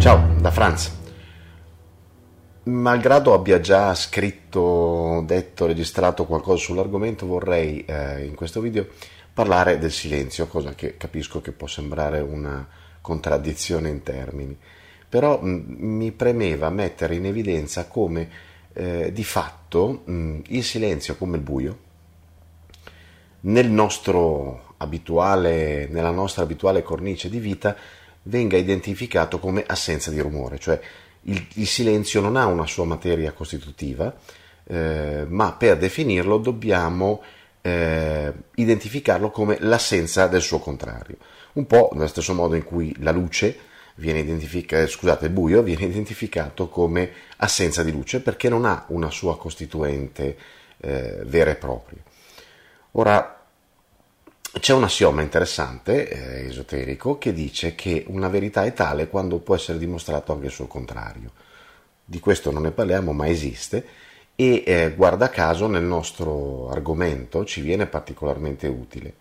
Ciao, da Franz. Malgrado abbia già scritto, detto, registrato qualcosa sull'argomento, vorrei eh, in questo video parlare del silenzio, cosa che capisco che può sembrare una contraddizione in termini, però mh, mi premeva mettere in evidenza come eh, di fatto mh, il silenzio come il buio nel nostro abituale, nella nostra abituale cornice di vita venga identificato come assenza di rumore, cioè il, il silenzio non ha una sua materia costitutiva, eh, ma per definirlo dobbiamo eh, identificarlo come l'assenza del suo contrario. Un po' nello stesso modo in cui la luce viene identificata, scusate, il buio viene identificato come assenza di luce perché non ha una sua costituente eh, vera e propria. Ora, c'è un assioma interessante, eh, esoterico, che dice che una verità è tale quando può essere dimostrato anche il suo contrario. Di questo non ne parliamo, ma esiste e eh, guarda caso nel nostro argomento ci viene particolarmente utile.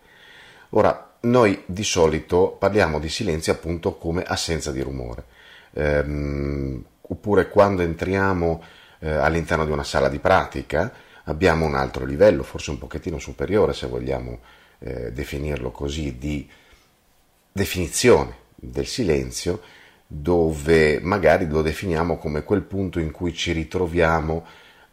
Ora, noi di solito parliamo di silenzio appunto come assenza di rumore, ehm, oppure quando entriamo eh, all'interno di una sala di pratica abbiamo un altro livello, forse un pochettino superiore se vogliamo eh, definirlo così, di definizione del silenzio, dove magari lo definiamo come quel punto in cui ci ritroviamo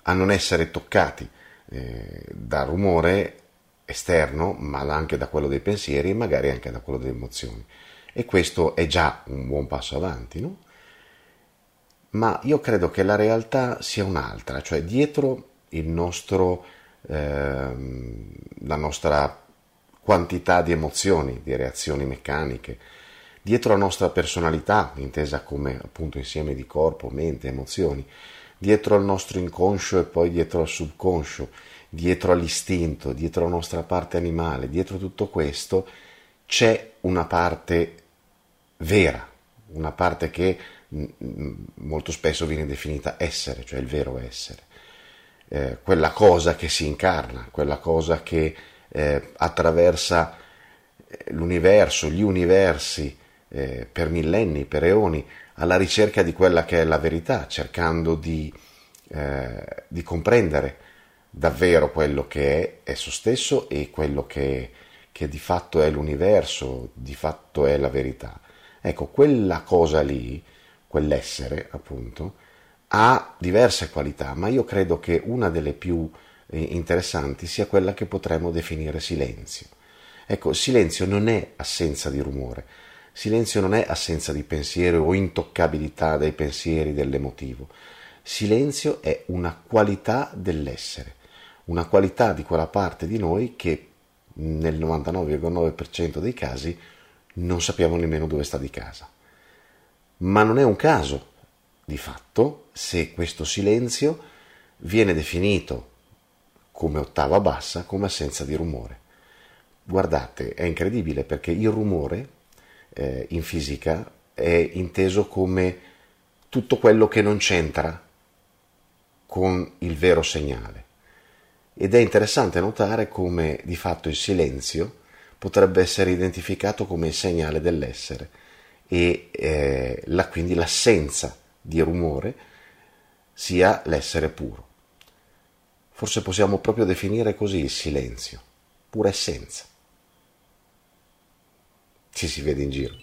a non essere toccati eh, dal rumore esterno, ma anche da quello dei pensieri e magari anche da quello delle emozioni. E questo è già un buon passo avanti, no? Ma io credo che la realtà sia un'altra, cioè dietro nostro, eh, la nostra quantità di emozioni, di reazioni meccaniche, dietro la nostra personalità, intesa come appunto insieme di corpo, mente, emozioni, dietro al nostro inconscio e poi dietro al subconscio, dietro all'istinto, dietro alla nostra parte animale, dietro tutto questo c'è una parte vera, una parte che mm, mm, molto spesso viene definita essere, cioè il vero essere, eh, quella cosa che si incarna, quella cosa che eh, attraversa eh, l'universo, gli universi, eh, per millenni, per eoni, alla ricerca di quella che è la verità, cercando di, eh, di comprendere davvero quello che è esso stesso e quello che, che di fatto è l'universo, di fatto è la verità. Ecco, quella cosa lì, quell'essere appunto, ha diverse qualità, ma io credo che una delle più interessanti sia quella che potremmo definire silenzio. Ecco, silenzio non è assenza di rumore, silenzio non è assenza di pensiero o intoccabilità dei pensieri, dell'emotivo. Silenzio è una qualità dell'essere, una qualità di quella parte di noi che nel 99,9% dei casi non sappiamo nemmeno dove sta di casa. Ma non è un caso, di fatto, se questo silenzio viene definito come ottava bassa, come assenza di rumore. Guardate, è incredibile perché il rumore eh, in fisica è inteso come tutto quello che non c'entra con il vero segnale. Ed è interessante notare come di fatto il silenzio potrebbe essere identificato come il segnale dell'essere e eh, la, quindi l'assenza di rumore sia l'essere puro. Forse possiamo proprio definire così il silenzio, pura essenza. Ci si vede in giro.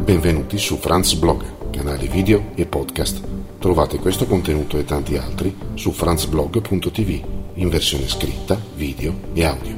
Benvenuti su Franz Blog, canale video e podcast. Trovate questo contenuto e tanti altri su franzblog.tv in versione scritta, video e audio.